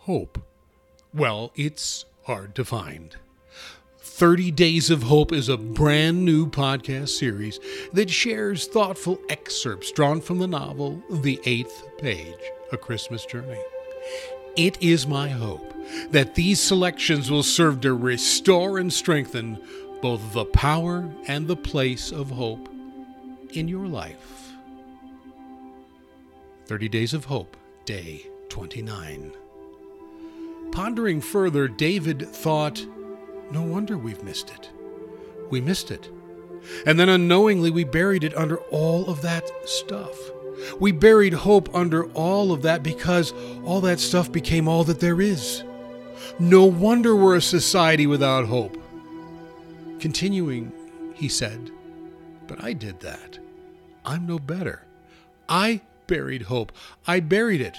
hope? Well, it's hard to find. 30 Days of Hope is a brand new podcast series that shares thoughtful excerpts drawn from the novel The Eighth Page A Christmas Journey. It is my hope that these selections will serve to restore and strengthen both the power and the place of hope in your life. 30 Days of Hope, Day 29. Pondering further, David thought, No wonder we've missed it. We missed it. And then unknowingly, we buried it under all of that stuff. We buried hope under all of that because all that stuff became all that there is. No wonder we're a society without hope. Continuing, he said, But I did that. I'm no better. I buried hope. I buried it.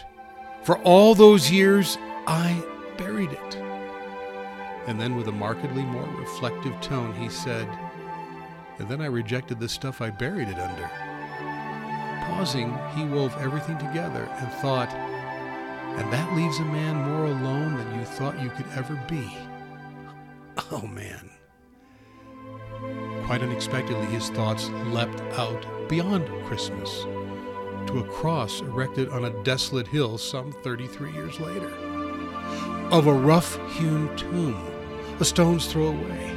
For all those years, I buried it. And then, with a markedly more reflective tone, he said, And then I rejected the stuff I buried it under. Pausing, he wove everything together and thought, And that leaves a man more alone than you thought you could ever be. Oh, man. Quite unexpectedly, his thoughts leapt out beyond Christmas to a cross erected on a desolate hill some 33 years later, of a rough hewn tomb, a stone's throw away.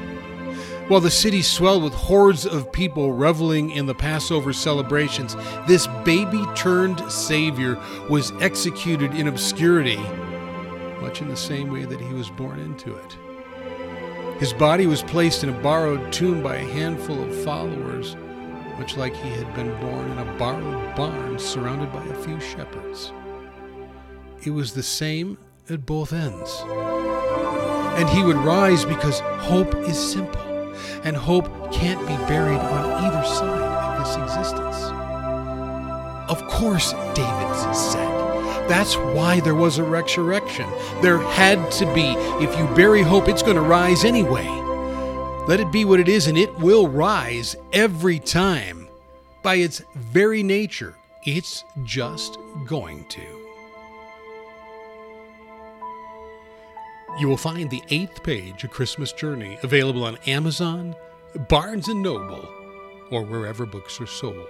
While the city swelled with hordes of people reveling in the Passover celebrations, this baby turned Savior was executed in obscurity, much in the same way that he was born into it. His body was placed in a borrowed tomb by a handful of followers, much like he had been born in a borrowed barn surrounded by a few shepherds. It was the same at both ends. And he would rise because hope is simple, and hope can't be buried on either side of this existence. Of course, David said. That's why there was a resurrection. There had to be. If you bury hope, it's going to rise anyway. Let it be what it is, and it will rise every time. By its very nature, it's just going to. You will find the eighth page, A Christmas Journey, available on Amazon, Barnes & Noble, or wherever books are sold.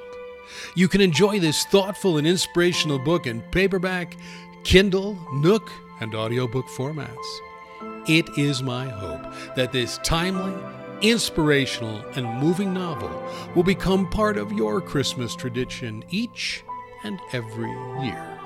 You can enjoy this thoughtful and inspirational book in paperback, Kindle, Nook, and audiobook formats. It is my hope that this timely, inspirational, and moving novel will become part of your Christmas tradition each and every year.